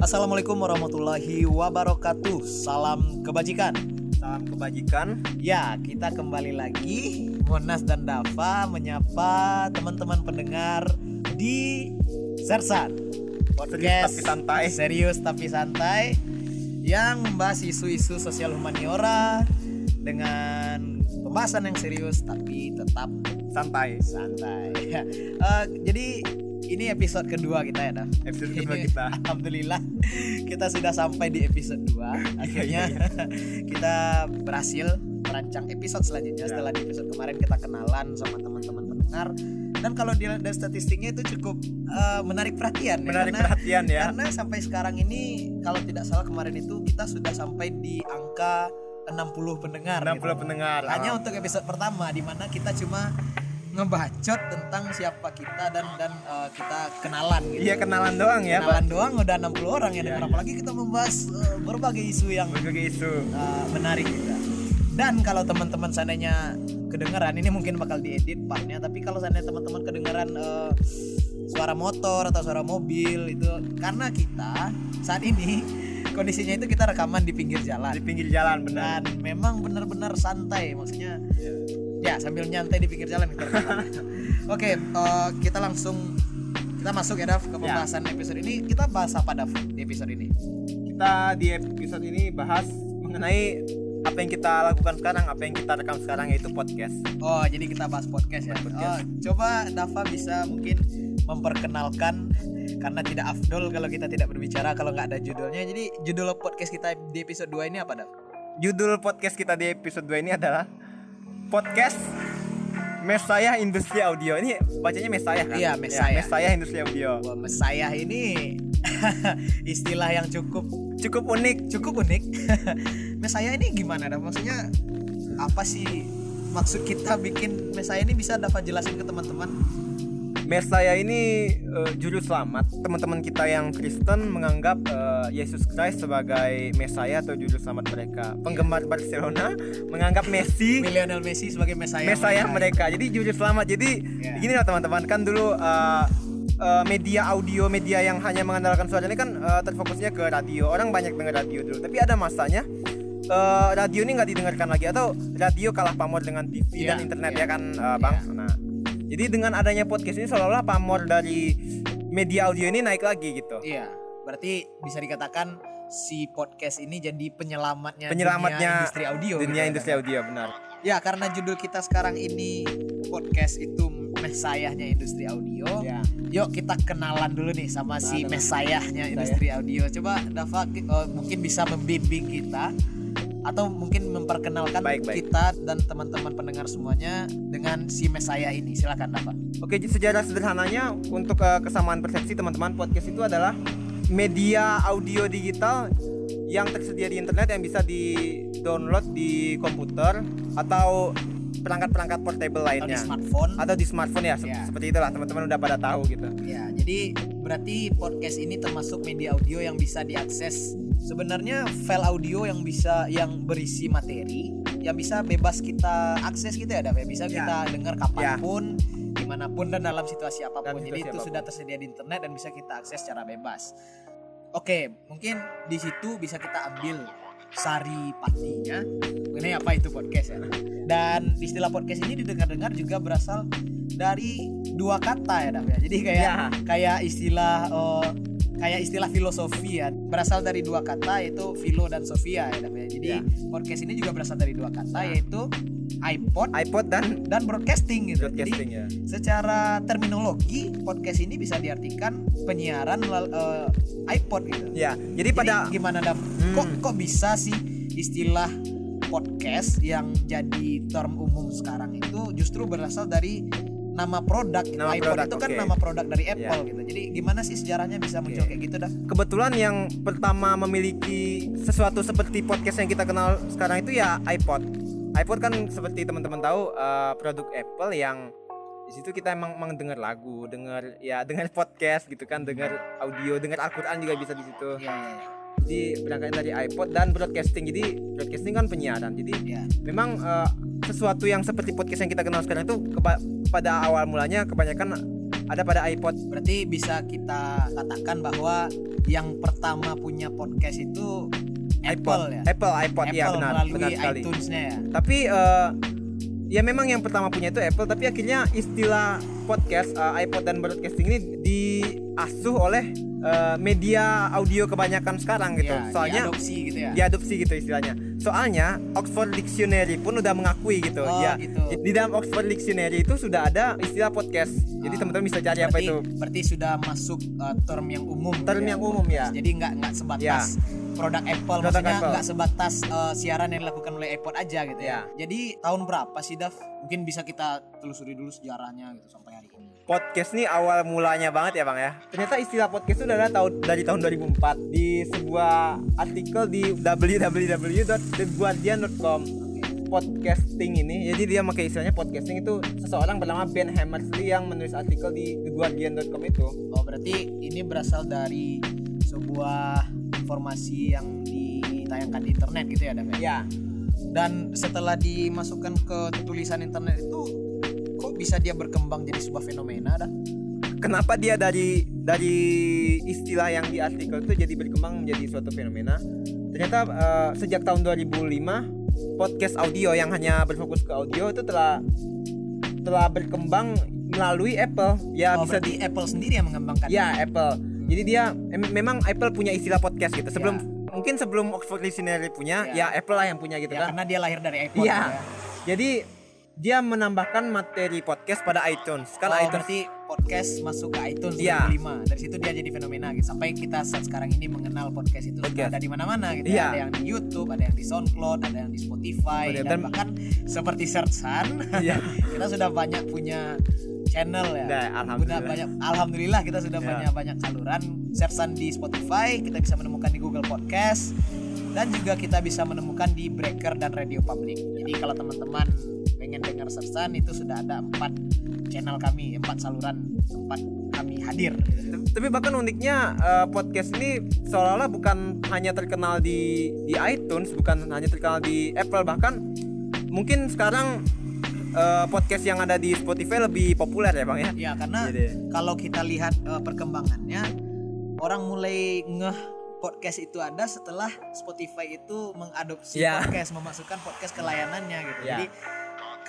Assalamualaikum warahmatullahi wabarakatuh. Salam kebajikan. Salam kebajikan. Ya, kita kembali lagi Monas dan Dava menyapa teman-teman pendengar di Sersan. Podcast tapi santai. Serius tapi santai yang membahas isu-isu sosial humaniora dengan pembahasan yang serius tapi tetap santai. Santai. uh, jadi ini episode kedua kita ya, Dav. Episode kedua Ini, kita. Alhamdulillah kita sudah sampai di episode 2 Akhirnya kita berhasil merancang episode selanjutnya. Ya. Setelah di episode kemarin kita kenalan sama teman-teman pendengar dan kalau dilihat dari statistiknya itu cukup uh, menarik perhatian ya, Menarik karena- perhatian ya. Karena sampai sekarang ini kalau tidak salah kemarin itu kita sudah sampai di angka 60 pendengar. 60 gitu. pendengar. Hanya untuk episode pertama di mana kita cuma ngebacot tentang siapa kita dan dan uh, kita kenalan gitu. Iya kenalan doang ya, kenalan doang udah 60 orang ya Iya, iya. apalagi kita membahas uh, berbagai isu yang Berbagai isu. uh, menarik juga. Dan kalau teman-teman seandainya kedengeran ini mungkin bakal diedit partnya tapi kalau seandainya teman-teman kedengeran uh, suara motor atau suara mobil itu karena kita saat ini kondisinya itu kita rekaman di pinggir jalan Di pinggir jalan benar. dan memang benar-benar santai maksudnya ya sambil nyantai di pinggir jalan gitu. Oke eh, kita langsung kita masuk ya Dav ke pembahasan episode ini. Kita bahas apa Dav di episode ini? Kita di episode ini bahas mengenai apa yang kita lakukan sekarang, apa yang kita rekam sekarang yaitu podcast. oh jadi kita bahas podcast ya? Podcast. Oh, coba Dava bisa mungkin memperkenalkan karena tidak afdol kalau kita tidak berbicara kalau nggak ada judulnya. Jadi judul podcast kita di episode 2 ini apa Dav? Judul podcast kita di episode 2 ini adalah podcast Mesaya Industri Audio. Ini bacanya Mesaya kan? Iya, Mesaya. Ya, Mesaya Industri Audio. Wah, Mesaya ini istilah yang cukup Cukup unik. cukup unik. Mesaya ini gimana dah? Maksudnya apa sih maksud kita bikin Mesaya ini bisa dapat jelasin ke teman-teman? Mesaya ini eh, juru selamat. Teman-teman kita yang Kristen menganggap eh, Yesus Christ sebagai Mesaya atau juru selamat mereka. Penggemar Barcelona menganggap Messi Lionel Messi sebagai Mesaya. Mesaya mereka. Jadi juru selamat. Jadi Ya. gini lah teman-teman kan dulu eh, eh, media audio media yang hanya mengandalkan suara ini kan eh, terfokusnya ke radio. Orang banyak dengar radio dulu. Tapi ada masanya eh, radio ini nggak didengarkan lagi atau radio kalah pamor dengan TV Iya, dan internet iya. ya kan eh, bang. Nah jadi dengan adanya podcast ini seolah-olah pamor dari media audio ini naik lagi gitu. Iya, berarti bisa dikatakan si podcast ini jadi penyelamatnya Penyelamatnya dunia industri audio. Dunia gitu industri kan? audio benar. Ya, karena judul kita sekarang ini podcast itu mesayahnya industri audio. Ya. Yuk kita kenalan dulu nih sama si Kenalan. mesayahnya industri audio. Coba Dava eh, mungkin bisa membimbing kita atau mungkin memperkenalkan Baik, baik. kita dan teman-teman pendengar semuanya dengan si mesaya ini. Silakan Dava. Oke, sejarah sederhananya untuk eh, kesamaan persepsi teman-teman podcast itu adalah media audio digital yang tersedia di internet yang bisa di-download di komputer atau perangkat-perangkat portable Atau di lainnya smartphone. atau di smartphone ya, Ya. seperti itulah teman-teman udah pada tahu gitu. Ya, jadi berarti podcast ini termasuk media audio yang bisa diakses. Sebenarnya file audio yang bisa yang berisi materi yang bisa bebas kita akses gitu ya, Dav, ya. Bisa Ya. kita dengar kapan pun, di mana pun dan dalam situasi apa pun. Dalam Jadi situasi itu apa pun. sudah tersedia di internet dan bisa kita akses secara bebas. Oke, mungkin di situ bisa kita ambil sari patinya mengenai apa itu podcast ya. Dan istilah podcast ini didengar-dengar juga berasal dari dua kata ya, Dav, ya. Jadi kayak Ya. kayak istilah eh, kayak istilah filosofi ya berasal dari dua kata yaitu filo dan sofia ya, ya. Jadi Ya. podcast ini juga berasal dari dua kata yaitu iPod iPod dan dan broadcasting gitu. broadcasting Jadi ya. secara terminologi podcast ini bisa diartikan penyiaran eh, iPod gitu. Ya, jadi Jadi pada gimana Dav? Hmm. Kok kok bisa sih istilah podcast yang jadi term umum sekarang itu justru berasal dari nama produk. Nama iPod produk, itu kan oke. nama produk dari Apple Ya. gitu. Jadi gimana sih sejarahnya bisa muncul kayak gitu dah? kebetulan yang pertama memiliki sesuatu seperti podcast yang kita kenal sekarang itu ya iPod. iPod kan seperti teman-teman tahu eh, produk Apple yang di situ kita emang, emang dengar lagu, dengar ya dengar podcast gitu kan, dengar audio, dengar Al-Qur'an juga bisa di situ. Iya iya iya. Jadi berangkat dari iPod dan broadcasting. Jadi broadcasting kan penyiaran. Jadi Iya. memang eh, sesuatu yang seperti podcast yang kita kenal sekarang itu pada awal mulanya kebanyakan ada pada iPod. Berarti bisa kita katakan bahwa yang pertama punya podcast itu Apple ya. Apple iPod Apple ya benar, benar sekali. ya. Tapi eh, ya memang yang pertama punya itu Apple, tapi akhirnya istilah podcast eh, iPod dan broadcasting ini diasuh oleh eh, media audio kebanyakan sekarang gitu. Ya, Soalnya diadopsi gitu ya. diadopsi gitu istilahnya. Soalnya Oxford Dictionary pun udah mengakui gitu. Oh, ya. gitu. Di dalam Oxford Dictionary itu sudah ada istilah podcast. Jadi Ah. teman-teman bisa cari apa berarti, itu. Berarti sudah masuk uh, term yang umum. gitu Term yang umum, ya. Jadi nggak nggak sebatas produk Apple, Produk maksudnya nggak sebatas uh, siaran yang dilakukan oleh iPod aja gitu ya. Ya. Jadi tahun berapa sih Dav? Mungkin bisa kita telusuri dulu sejarahnya gitu sampai. Podcast nih awal mulanya banget ya bang ya. Ternyata istilah podcast itu adalah tahun dari tahun 2004 di sebuah artikel di www.theguardian.com podcasting ini jadi dia pakai istilahnya podcasting itu seseorang bernama Ben Hammersley yang menulis artikel di theguardian.com itu Oh berarti ini berasal dari sebuah informasi yang ditayangkan di internet gitu ya Dav? ya? ya Dan setelah dimasukkan ke tulisan internet itu kok bisa dia berkembang jadi sebuah fenomena dah? kenapa dia dari dari istilah yang di artikel itu jadi berkembang menjadi suatu fenomena ternyata eh, sejak tahun 2005 podcast audio yang hanya berfokus ke audio itu telah telah berkembang melalui Apple ya oh, bisa di Apple sendiri yang mengembangkan. ya Apple jadi dia em- memang Apple punya istilah podcast gitu sebelum Ya. mungkin sebelum Oxford Dictionary punya Ya. ya, Apple lah yang punya gitu Ya, kan karena dia lahir dari. Iya. gitu ya. jadi dia menambahkan materi podcast pada iTunes kan oh, iTunes berarti podcast masuk ke iTunes Iya. 2005. Dari situ dia jadi fenomena gitu. Sampai kita saat sekarang ini mengenal podcast itu Podcast. ada di mana-mana gitu. Iya. ya. Ada yang di YouTube, ada yang di SoundCloud, ada yang di Spotify dan, dan- bahkan seperti Searchan Iya. kita sudah banyak punya channel ya. Nah, Sudah alhamdulillah. banyak alhamdulillah kita sudah Ya. punya banyak saluran. Searchan di Spotify, kita bisa menemukan di Google Podcast dan juga kita bisa menemukan di Breaker dan Radio Public. Jadi kalau teman-teman pengen dengar Sersan itu sudah ada empat channel kami, empat saluran tempat kami hadir. tapi bahkan uniknya eh, podcast ini seolah-olah bukan hanya terkenal di di iTunes bukan hanya terkenal di Apple bahkan mungkin sekarang eh, podcast yang ada di Spotify lebih populer ya bang ya Ya karena Jadi- kalau kita lihat eh, perkembangannya, orang mulai ngeh podcast itu ada setelah Spotify itu mengadopsi Ya. podcast, memasukkan podcast ke layanannya gitu. Ya. Jadi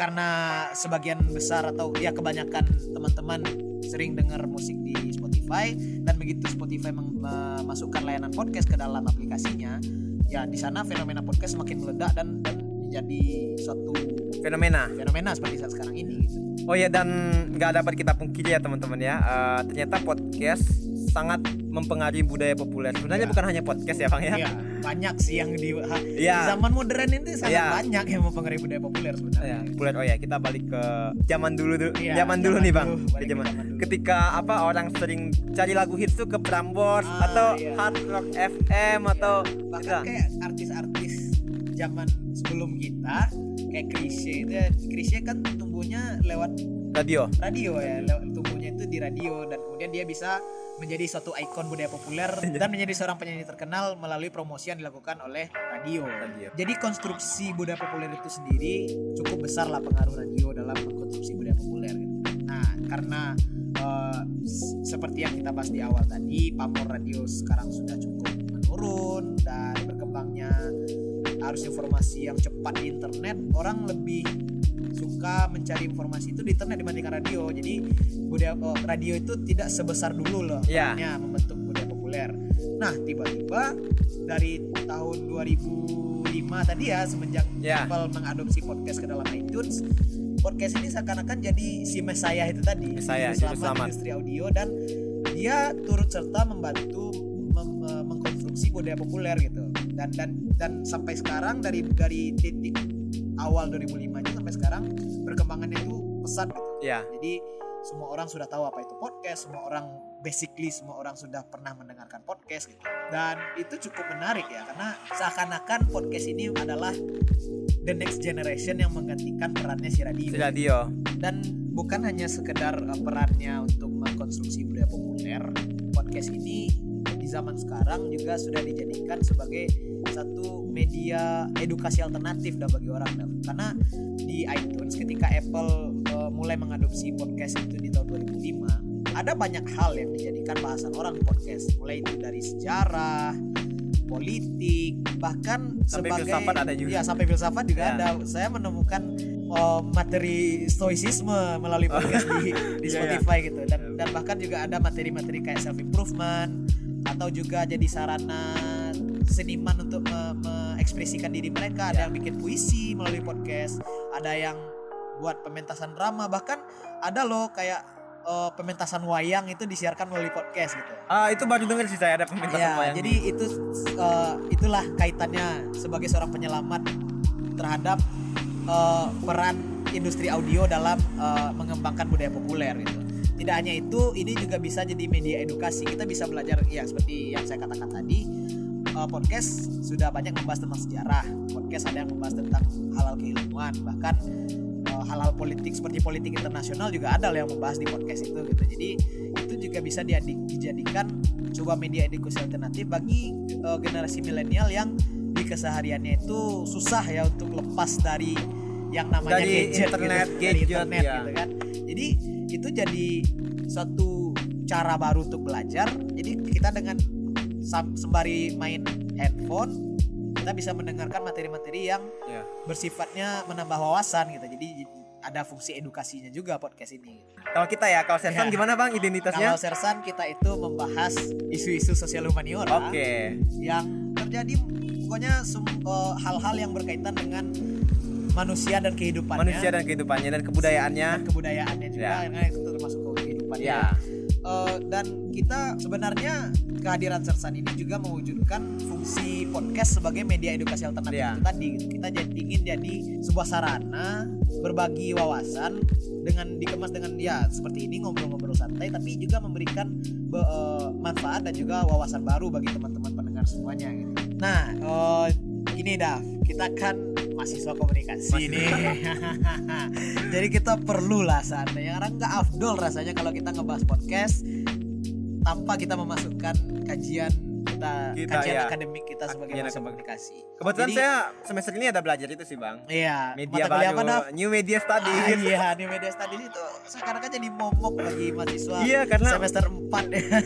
karena sebagian besar atau ya kebanyakan teman-teman sering dengar musik di Spotify dan begitu Spotify memasukkan layanan podcast ke dalam aplikasinya, ya di sana fenomena podcast semakin meledak dan dan menjadi suatu fenomena fenomena seperti saat sekarang ini gitu. oh ya dan nggak dapat kita pungkiri ya teman-teman ya Eh, ternyata podcast sangat mempengaruhi budaya populer sebenarnya Ya. bukan hanya podcast ya bang ya Iya, banyak sih yang di, Iya. zaman modern ini sangat Iya. banyak yang mempengaruhi budaya populer sebenarnya. Ya, populer oh ya kita balik ke zaman dulu dulu Iya, zaman dulu zaman nih bang dulu, Ke ke zaman- zaman dulu. ketika apa orang sering cari lagu hits tuh ke Prambors Ah, atau iya. Hard Rock FM atau Bahkan gitu. kayak artis-artis zaman sebelum kita kayak Krisye itu ya, Krisye kan tumbuhnya lewat radio radio ya, lewat tumbuhnya itu di radio dan kemudian dia bisa menjadi suatu ikon budaya populer dan menjadi seorang penyanyi terkenal melalui promosi yang dilakukan oleh radio. Radio. Jadi konstruksi budaya populer itu sendiri cukup besar lah pengaruh radio dalam mengkonstruksi budaya populer. gitu. Nah, karena s- seperti yang kita bahas di awal tadi, pamor radio sekarang sudah cukup menurun dan berkembangnya arus informasi yang cepat di internet, orang lebih suka mencari informasi itu di internet dibandingkan radio. Jadi budaya oh, radio itu tidak sebesar dulu loh Iya. perannya membentuk budaya populer. Nah, tiba-tiba dari tahun 2005 tadi ya semenjak Ya. Apple mengadopsi podcast ke dalam iTunes, podcast ini seakan-akan jadi si Messiah itu tadi, juru selamat. industri audio dan dia turut serta membantu mem- eh, mengkonstruksi budaya populer gitu. Dan dan dan sampai sekarang dari dari titik awal 2005 nya sampai sekarang perkembangannya itu pesat gitu. ya Jadi semua orang sudah tahu apa itu podcast, semua orang basically semua orang sudah pernah mendengarkan podcast gitu. Dan itu cukup menarik ya karena seakan-akan podcast ini adalah the next generation yang menggantikan perannya si radio. si radio Dan bukan hanya sekedar uh, perannya untuk mengkonstruksi budaya populer, podcast ini di zaman sekarang juga sudah dijadikan sebagai satu media edukasi alternatif dah bagi orang dah. Karena di iTunes ketika Apple uh, mulai mengadopsi podcast itu di tahun 2005 ada banyak hal yang dijadikan bahasan orang di podcast mulai itu dari sejarah politik bahkan Sampai sebagai filsafat ada juga. ya sampai filsafat juga Ya. ada saya menemukan uh, materi stoicisme melalui podcast di, di Iya, Spotify gitu dan dan bahkan juga ada materi-materi kayak self improvement atau juga jadi sarana seniman untuk me- mengekspresikan diri mereka. Ada Ya. yang bikin puisi melalui podcast ada yang buat pementasan drama bahkan ada loh kayak uh, pementasan wayang itu disiarkan melalui podcast gitu. Ah, itu baru denger sih saya ada pementasan ya wayang. jadi itu uh, itulah kaitannya sebagai seorang penyelamat terhadap uh, peran industri audio dalam uh, mengembangkan budaya populer gitu. Tidak hanya itu ini juga bisa jadi media edukasi. Kita bisa belajar ya seperti yang saya katakan tadi uh, podcast sudah banyak membahas tentang sejarah. Podcast ada yang membahas tentang halal keilmuan bahkan uh, hal-hal politik seperti politik internasional juga ada yang membahas di podcast itu gitu. Jadi itu juga bisa dijadikan sebuah media edukasi alternatif bagi uh, generasi milenial yang di kesehariannya itu susah ya untuk lepas dari yang namanya Dari gadget internet, gitu, dari gadget, internet ya. gitu kan. Jadi itu jadi suatu cara baru untuk belajar. Jadi kita dengan sembari main handphone kita bisa mendengarkan materi-materi yang Ya. bersifatnya menambah wawasan gitu jadi ada fungsi edukasinya juga podcast ini Kalau kita ya, kalau Sersan Ya. gimana Bang kalau identitasnya? sersan kita itu membahas isu-isu sosial humaniora Oke. yang terjadi pokoknya eh, hal-hal yang berkaitan dengan manusia dan kehidupannya Manusia dan kehidupannya dan kebudayaannya. dan kebudayaannya juga Ya. itu termasuk kehidupannya Ya. Eh, dan kita sebenarnya kehadiran Sersan ini juga mewujudkan fungsi podcast sebagai media edukasi alternatif Ya. itu tadi gitu. kita jadi ingin jadi sebuah sarana berbagi wawasan dengan dikemas dengan ya seperti ini ngobrol-ngobrol santai tapi juga memberikan be- eh, manfaat dan juga wawasan baru bagi teman-teman pendengar semuanya gitu. Nah, eh, gini Dav, kita kan mahasiswa komunikasi Mahasiswa. nih. Jadi kita perlu lah seandainya karena nggak afdol rasanya kalau kita ngebahas podcast tanpa kita memasukkan kajian kita, Kita, kajian ya. akademik kita sebagai Kajian mahasiswa komunikasi. Kebetulan Jadi, saya semester ini ada belajar itu sih Bang. iya Media mata kuliah apa, baru, New Media Ah, Studies. iya, di media studies itu sekarang kan jadi momok bagi mahasiswa Iya, karena semester 4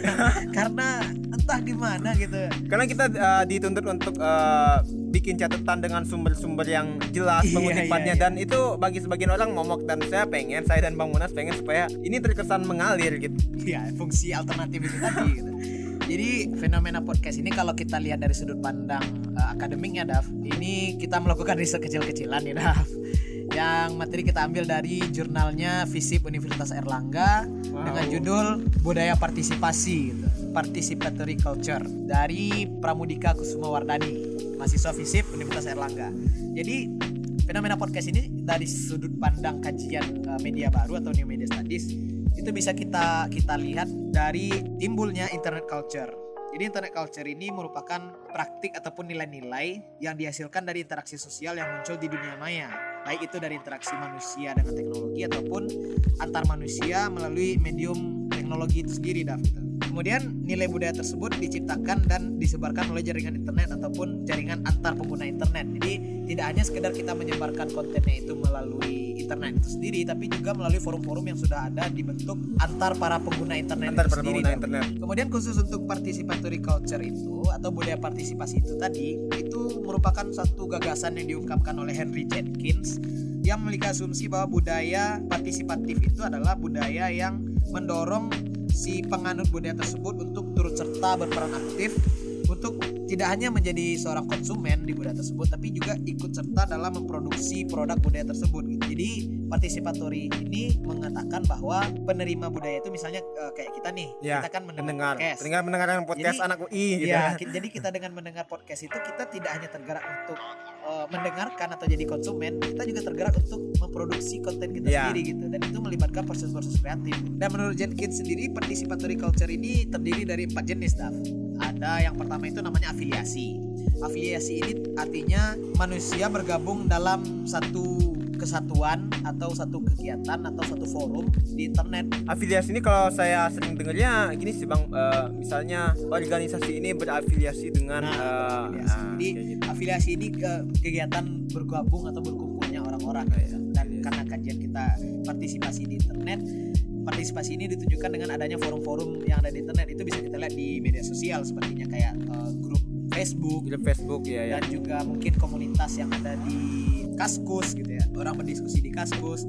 karena entah gimana gitu. karena kita uh, dituntut untuk uh, bikin catatan dengan sumber-sumber yang jelas Iya, pengutipannya iya, iya. dan itu bagi sebagian orang momok dan saya pengen saya dan Bang Munas pengen supaya ini terkesan mengalir gitu. Iya, fungsi alternatif itu tadi gitu. Jadi fenomena podcast ini kalau kita lihat dari sudut pandang eh, akademiknya Daf, ini kita melakukan riset kecil-kecilan ya Daf. Yang materi kita ambil dari jurnalnya FISIP Universitas Erlangga dengan judul Budaya Partisipasi gitu. Participatory Culture dari Pramudika Kusuma Wardani, mahasiswa FISIP Universitas Erlangga. Jadi fenomena podcast ini dari sudut pandang kajian eh, media baru atau new media studies itu bisa kita kita lihat dari timbulnya internet culture. Jadi internet culture ini merupakan praktik ataupun nilai-nilai yang dihasilkan dari interaksi sosial yang muncul di dunia maya. Baik itu dari interaksi manusia dengan teknologi ataupun antar manusia melalui medium teknologi itu sendiri, Dav. Kemudian nilai budaya tersebut diciptakan dan disebarkan oleh jaringan internet ataupun jaringan antar pengguna internet. Jadi tidak hanya sekedar kita menyebarkan kontennya itu melalui internet itu sendiri, tapi juga melalui forum-forum yang sudah ada dibentuk antar para pengguna internet Antar itu para sendiri. pengguna internet. Kemudian khusus untuk participatory culture itu atau budaya partisipasi itu tadi itu merupakan satu gagasan yang diungkapkan oleh Henry Jenkins yang memiliki asumsi bahwa budaya partisipatif itu adalah budaya yang mendorong si penganut budaya tersebut untuk turut serta berperan aktif untuk tidak hanya menjadi seorang konsumen di budaya tersebut tapi juga ikut serta dalam memproduksi produk budaya tersebut. Jadi participatory ini mengatakan bahwa penerima budaya itu misalnya eh, kayak kita nih, Ya, kita kan mendengar Mendengar, podcast. mendengar mendengarkan podcast Jadi, anak UI gitu. Iya, ki- jadi kita dengan mendengar podcast itu kita tidak hanya tergerak untuk eh, mendengarkan atau jadi konsumen, kita juga tergerak untuk memproduksi konten kita Iya. sendiri gitu. Dan itu melibatkan proses-proses kreatif. Dan menurut Jenkins sendiri, participatory culture ini terdiri dari empat jenis, Daf. Ada yang pertama itu namanya afiliasi. Afiliasi ini artinya manusia bergabung dalam satu kesatuan atau satu kegiatan atau satu forum di internet Afiliasi ini kalau saya sering dengarnya gini sih Bang, eh, misalnya organisasi ini berafiliasi dengan Nah, eh, afiliasi. ah, Jadi gitu. afiliasi ini ke kegiatan bergabung atau berkumpulnya orang-orang gitu. dan karena kajian kita partisipasi di internet partisipasi ini ditunjukkan dengan adanya forum-forum yang ada di internet. Itu bisa kita lihat di media sosial sepertinya kayak eh, grup Facebook Grup Facebook ya ya. dan juga mungkin komunitas yang ada di Kaskus gitu ya. Orang berdiskusi di Kaskus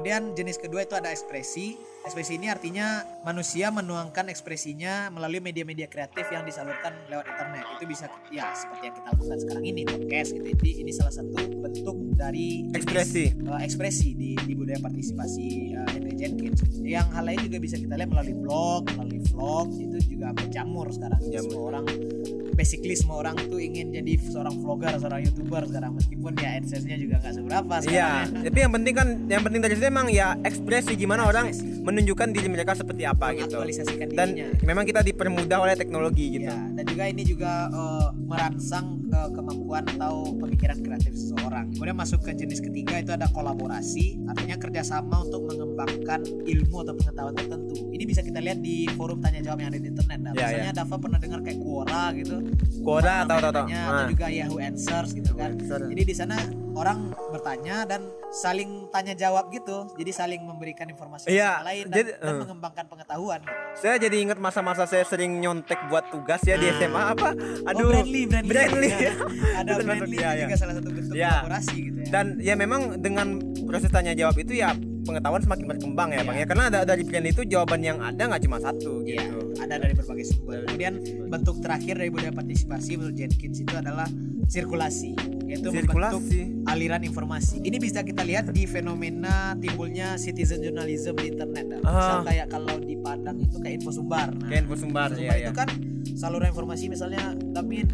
kemudian jenis kedua itu ada ekspresi. Ekspresi ini artinya manusia menuangkan ekspresinya melalui media-media kreatif yang disalurkan lewat internet. Itu bisa ya seperti yang kita lakukan sekarang ini podcast gitu. Ini, ini salah satu bentuk dari jenis, Ekspresi. eh, ekspresi di, di budaya partisipasi eh, Henry Jenkins. Yang hal lain juga bisa kita lihat melalui blog melalui vlog itu juga menjamur sekarang. Menjamur. semua orang basically semua orang tuh ingin jadi seorang vlogger, seorang youtuber sekarang meskipun ya adsense-nya juga nggak seberapa Iya, ya. tapi yang penting kan yang penting dari situ emang ya ekspresi gimana orang menunjukkan diri mereka seperti apa gitu. Dan dirinya. memang kita dipermudah oleh teknologi gitu. Ya, dan juga ini juga eh, merangsang eh, kemampuan atau pemikiran kreatif seseorang. Kemudian masuk ke jenis ketiga itu ada kolaborasi, artinya kerjasama untuk mengembangkan ilmu atau pengetahuan tertentu. Ini bisa kita lihat di forum tanya jawab yang ada di internet. Nah, Ya, misalnya Dava pernah dengar kayak Quora gitu, Tahu. namanya, Nah. atau juga Yahoo Answers gitu kan. Answers. Jadi di sana orang bertanya dan saling tanya jawab gitu. Jadi saling memberikan informasi Iya, sama lain dan, jadi- dan eh. mengembangkan pengetahuan. Saya jadi ingat masa-masa saya sering nyontek buat tugas ya di Nah. SMA apa? Aduh. oh, Brandly, Brandly. Brandly. ada Itu termasuk, Brandly iya, itu iya. juga salah satu bentuk Iya. kolaborasi gitu ya. Dan ya memang dengan proses tanya jawab itu ya pengetahuan semakin berkembang ya Iya. bang ya karena ada dari plan itu jawaban yang ada nggak cuma satu Iya, gitu. Ada dari berbagai sumber. Kemudian bentuk terakhir dari budaya partisipasi menurut Jenkins itu adalah sirkulasi, yaitu membentuk Sirkulasi. aliran informasi. Ini bisa kita lihat di fenomena timbulnya citizen journalism di internet. Nah, Ah. Misal kayak kalau di Padang itu kayak info sumbar. Nah, Kayak info sumbar info ya itu ya. kan saluran informasi misalnya Damin,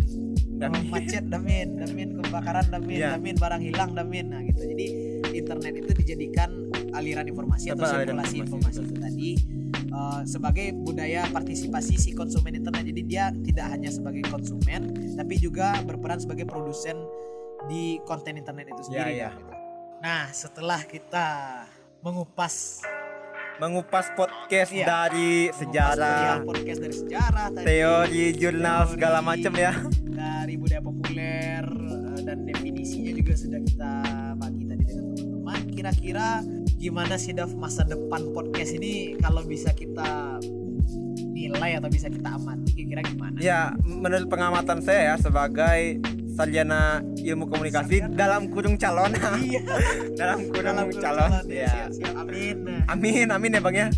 Damin. macet Damin, Damin kebakaran Damin, Iya. Damin barang hilang Damin. Nah, gitu. Jadi internet itu dijadikan aliran informasi atau Apa aliran sirkulasi informasi, informasi, itu tadi eh, sebagai budaya partisipasi si konsumen internet. Jadi dia tidak hanya sebagai konsumen tapi juga berperan sebagai produsen di konten internet itu sendiri. iya. gitu. Nah, setelah kita mengupas Mengupas podcast Iya. dari mengupas sejarah, perihal podcast dari sejarah tadi, teori, jurnal teori, segala macam ya. dari budaya populer eh, dan definisinya juga sudah kita bagi tadi dengan teman-teman. Kira-kira gimana sih Dav masa depan podcast ini kalau bisa kita nilai atau bisa kita amati kira-kira gimana? Ya, menurut pengamatan saya ya sebagai sarjana ilmu komunikasi Sarjana. dalam kurung calon. Iya. dalam kurung Dalam calon. calon, Ya. siap, siap. Amin. Amin, amin ya Bang ya.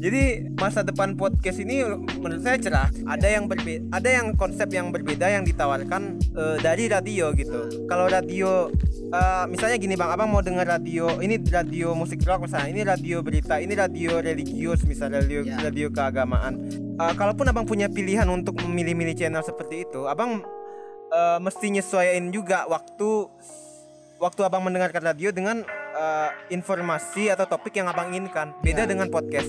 Jadi masa depan podcast ini menurut saya cerah. Ada yang berbeda, ada yang konsep yang berbeda yang ditawarkan eh, dari radio gitu. Kalau radio eh, misalnya gini Bang, Abang mau dengar radio, ini radio musik rock misalnya, ini radio berita, ini radio religius misalnya radio, Ya. radio keagamaan. Eh, kalaupun Abang punya pilihan untuk memilih-milih channel seperti itu, Abang eh, mesti nyesuaiin juga waktu waktu abang mendengarkan radio dengan eh, informasi atau topik yang abang inginkan. Beda Ya. dengan podcast.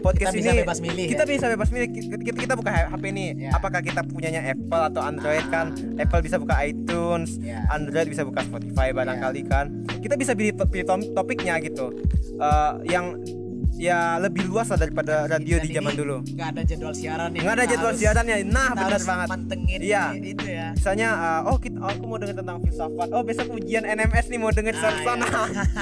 Podcast Kita bisa ini bebas milih kita ya? bisa bebas milih. Kita, kita, kita buka HP nih. Ya. Apakah kita punyanya Apple atau Android kan? Apple bisa buka iTunes, Ya. Android bisa buka Spotify barangkali kan. Kita bisa pilih, pilih topiknya gitu. Eh, yang ya lebih luas lah daripada radio Dan di zaman dulu. nggak ada jadwal siaran ya Nggak ada jadwal harus- siarannya. Nah, benar harus banget. mantengin Iya. itu ya Misalnya, uh, oh kita, aku mau dengar tentang filsafat. Oh besok ujian NMS nih mau dengar Nah, sana.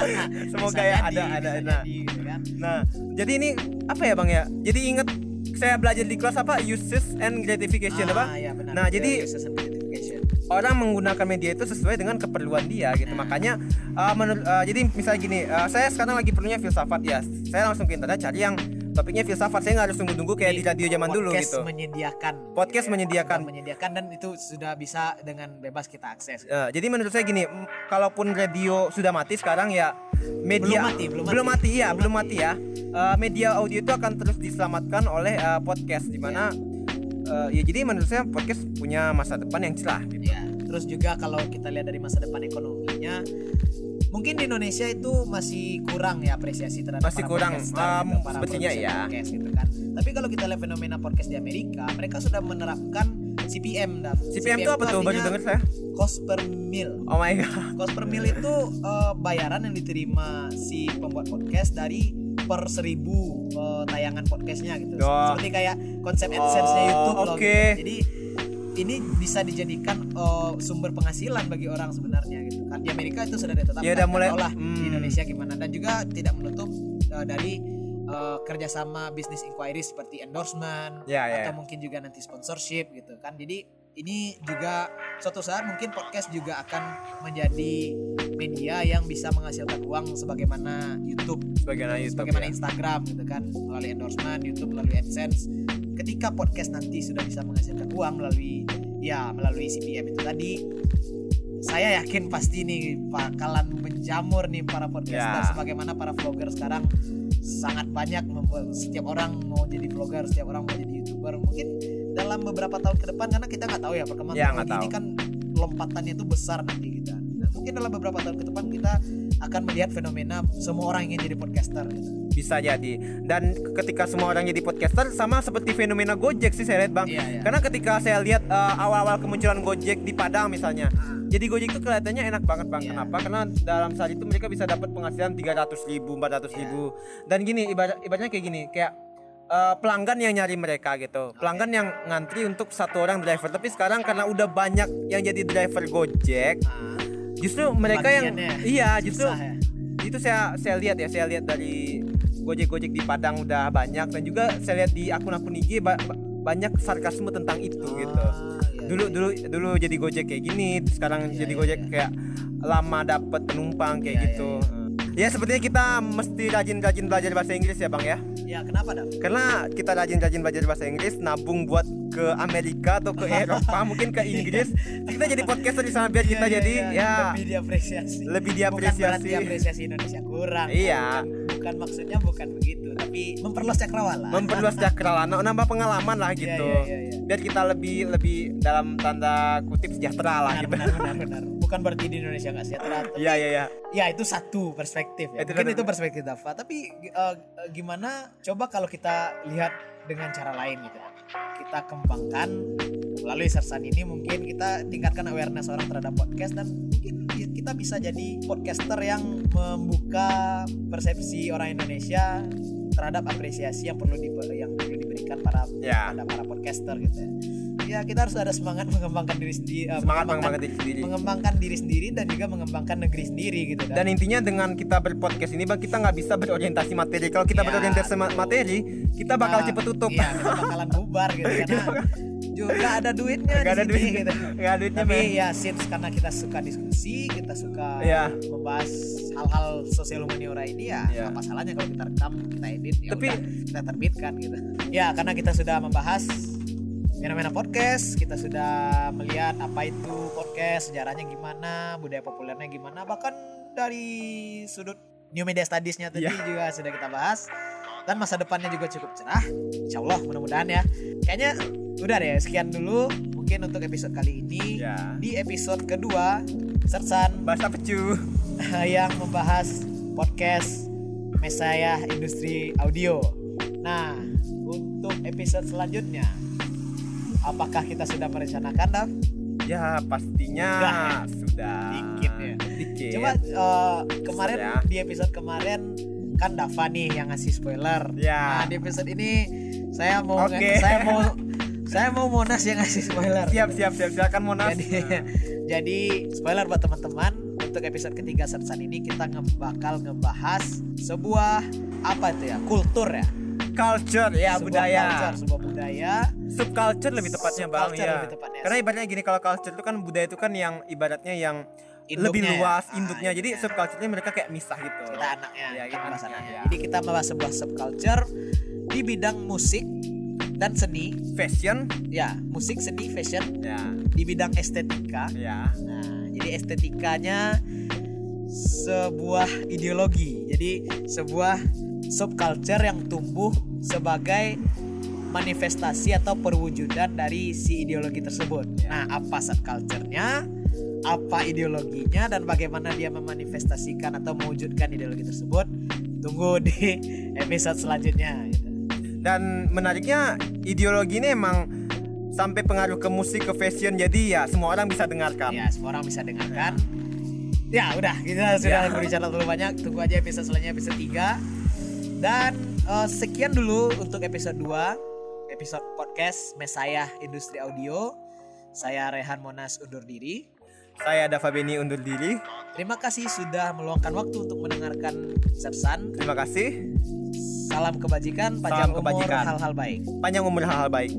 iya. Semoga Bisa ya ada ada. Nah, jadi, gitu kan. nah, jadi ini apa ya bang ya? Jadi inget saya belajar di kelas apa uses and gratification Ah, apa? iya benar. Nah, Itu jadi- uses and gratification. Orang menggunakan media itu sesuai dengan keperluan dia gitu. Nah. Makanya uh, menurut uh, jadi misalnya gini, uh, saya sekarang lagi perlunya filsafat ya. Saya langsung ke internet cari yang topiknya filsafat. Saya nggak harus tunggu-tunggu kayak di radio zaman dulu Podcast gitu. menyediakan Podcast gitu ya. menyediakan. Menyediakan dan itu sudah bisa dengan bebas kita akses Eh, jadi menurut saya gini, kalaupun radio sudah mati sekarang ya media Belum mati, belum belum mati. mati, ya, Belum mati. mati ya. Eh, media audio itu akan terus diselamatkan oleh eh, podcast di mana eh, ya jadi menurut saya podcast punya masa depan yang cerah gitu. ya terus juga kalau kita lihat dari masa depan ekonominya mungkin di Indonesia itu masih kurang ya apresiasi terhadap Masih para kurang, um, gitu, para sepertinya ya. podcast gitu kan tapi kalau kita lihat fenomena podcast di Amerika mereka sudah menerapkan CPM Dav. CPM itu apa tuh? Baru denger saya. cost per mil Oh my god. Cost per mil itu eh, bayaran yang diterima si pembuat podcast dari per seribu eh, tayangan podcastnya gitu. Oh. Seperti kayak konsep AdSense-nya Oh, YouTube loh. oke. gitu. Jadi ini bisa dijadikan eh, sumber penghasilan bagi orang sebenarnya gitu kan. Di Amerika itu sudah ditetapkan. Ya udah mulai- lah hmm. di Indonesia gimana dan juga tidak menutup eh, dari eh, kerjasama bisnis inquiry seperti endorsement Ya, ya. atau mungkin juga nanti sponsorship gitu kan. Jadi ini juga suatu saat mungkin podcast juga akan menjadi media yang bisa menghasilkan uang sebagaimana YouTube, Sebagaimana YouTube, sebagaimana ya. Instagram gitu kan, melalui endorsement, YouTube melalui AdSense. Ketika podcast nanti sudah bisa menghasilkan uang melalui ya melalui CPM itu tadi, saya yakin pasti nih bakalan menjamur nih para podcaster Ya. sebagaimana para vlogger sekarang sangat banyak membuat setiap orang mau jadi vlogger, setiap orang mau jadi youtuber. Mungkin dalam beberapa tahun ke depan karena kita nggak tahu ya perkembangan Ya, nggak teknologi ini kan lompatannya itu besar nanti kita. Nah, mungkin dalam beberapa tahun ke depan kita akan melihat fenomena semua orang ingin jadi podcaster. Gitu. bisa jadi. Dan ketika semua orang jadi podcaster sama seperti fenomena Gojek sih saya lihat bang. Iya, iya. karena ketika saya lihat eh, awal-awal kemunculan Gojek di Padang misalnya jadi Gojek itu kelihatannya enak banget bang. Iya. kenapa? Karena dalam saat itu mereka bisa dapat penghasilan 300 ribu 400 ribu. Dan gini ibarat ibaratnya kayak gini kayak eh, pelanggan yang nyari mereka gitu. Pelanggan yang ngantri untuk satu orang driver. Tapi sekarang karena udah banyak yang jadi driver Gojek Nah, justru mereka yang iya justru ya. itu saya saya lihat ya saya lihat dari gojek-gojek di Padang udah banyak dan juga saya lihat di akun-akun IG ba- ba- banyak sarkasme tentang itu gitu Ah, iya, dulu iya. dulu dulu jadi gojek kayak gini sekarang Iya, jadi iya, gojek iya. kayak lama dapat penumpang kayak Iya, gitu ya sepertinya kita mesti rajin-rajin belajar bahasa Inggris ya bang ya Ya kenapa dah? karena kita rajin-rajin belajar bahasa Inggris nabung buat ke Amerika atau ke Eropa mungkin ke Inggris kita jadi podcaster di sana biar kita Iya, iya, jadi iya. ya lebih diapresiasi. lebih Bukan berarti diapresiasi apresiasi Indonesia kurang. Iya. Bukan, bukan maksudnya bukan begitu, tapi memperluas cakrawala. memperluas cakrawala nambah pengalaman lah Iya, gitu iya, iya, iya. biar kita lebih lebih dalam tanda kutip sejahtera lah Benar, gitu benar, benar, benar. Bukan berarti di Indonesia nggak sejahtera. iya iya iya Ya itu satu perspektif ya. Itu Mungkin itu perspektif Dafa. Tapi eh, gimana? Coba kalau kita lihat dengan cara lain gitu. Kita kembangkan melalui sersan ini mungkin kita tingkatkan awareness orang terhadap podcast dan mungkin kita bisa jadi podcaster yang membuka persepsi orang Indonesia terhadap apresiasi yang perlu di, yang perlu diberikan para Ya. pada para podcaster gitu ya. Ya kita harus ada semangat mengembangkan diri sendiri, eh, semangat mengembangkan- mengembangkan diri sendiri mengembangkan diri sendiri dan juga mengembangkan negeri sendiri gitu kan. dan intinya dengan kita berpodcast ini bang kita nggak bisa berorientasi materi kalau kita Iya, berorientasi materi kita bakal cepet tutup Iya, kita bakalan bubar gitu karena juga ada duitnya Nggak ada sini, duit gitu. nggak ada duitnya Tapi men. ya since karena kita suka diskusi, kita suka Iya. membahas hal-hal sosial humaniora ini ya Iya. apa salahnya kalau kita rekam, kita edit, ya Tapi- udah, kita terbitkan gitu. Ya, karena kita sudah membahas fenomena podcast, kita sudah melihat apa itu podcast, sejarahnya gimana, budaya populernya gimana, bahkan dari sudut new media studies-nya tadi Iya. juga sudah kita bahas dan masa depannya juga cukup cerah. Insya Allah mudah-mudahan ya. Kayaknya udah deh sekian dulu mungkin untuk episode kali ini. ya Di episode kedua Sersan bahasa apa cu yang membahas podcast Mesaya Industri Audio. Nah, untuk episode selanjutnya apakah kita sudah merencanakan, Dav? ya pastinya Udah ya? sudah Dikit ya. dikit Coba eh, kemarin Ya. di episode kemarin kan Dava nih yang ngasih spoiler. Ya. Nah, di episode ini saya mau Oke. saya mau saya mau Monas yang ngasih spoiler. siap siap siap silakan Monas Jadi jadi spoiler buat teman-teman untuk episode ketiga Sersan ini kita nge bakal ngebahas sebuah apa itu ya kultur ya culture ya Sebuah budaya culture, sebuah budaya subculture lebih tepatnya bang ya lebih tepatnya. karena ibaratnya gini kalau culture itu kan budaya itu kan yang ibaratnya yang lebih Induknya. Ya. luas Ah, induknya. Jadi induknya. subculture-nya mereka kayak misah gitu. Kita anaknya Ya, kita anaknya, ya. jadi kita membahas sebuah subculture di bidang musik dan seni. Fashion. Ya musik seni fashion ya. di bidang estetika. Ya. Nah jadi estetikanya sebuah ideologi. Jadi sebuah subculture yang tumbuh sebagai manifestasi atau perwujudan dari si ideologi tersebut. Nah apa subculture-nya apa ideologinya dan bagaimana dia memanifestasikan atau mewujudkan ideologi tersebut tunggu di episode selanjutnya gitu. dan menariknya ideologi ini emang sampai pengaruh ke musik ke fashion jadi ya semua orang bisa dengarkan Ya, semua orang bisa dengarkan. Ya, udah, kita sudah Ya. berbicara terlalu banyak. Tunggu aja episode selanjutnya episode 3. Dan eh, sekian dulu untuk episode 2. Episode podcast Mesayah Industri Audio. Saya Rehan Monas undur diri. Saya Dava Beni undur diri Terima kasih sudah meluangkan waktu untuk mendengarkan Sersan. terima kasih Salam kebajikan, panjang Salam umur, kebajikan. hal-hal baik. Panjang umur hal-hal baik.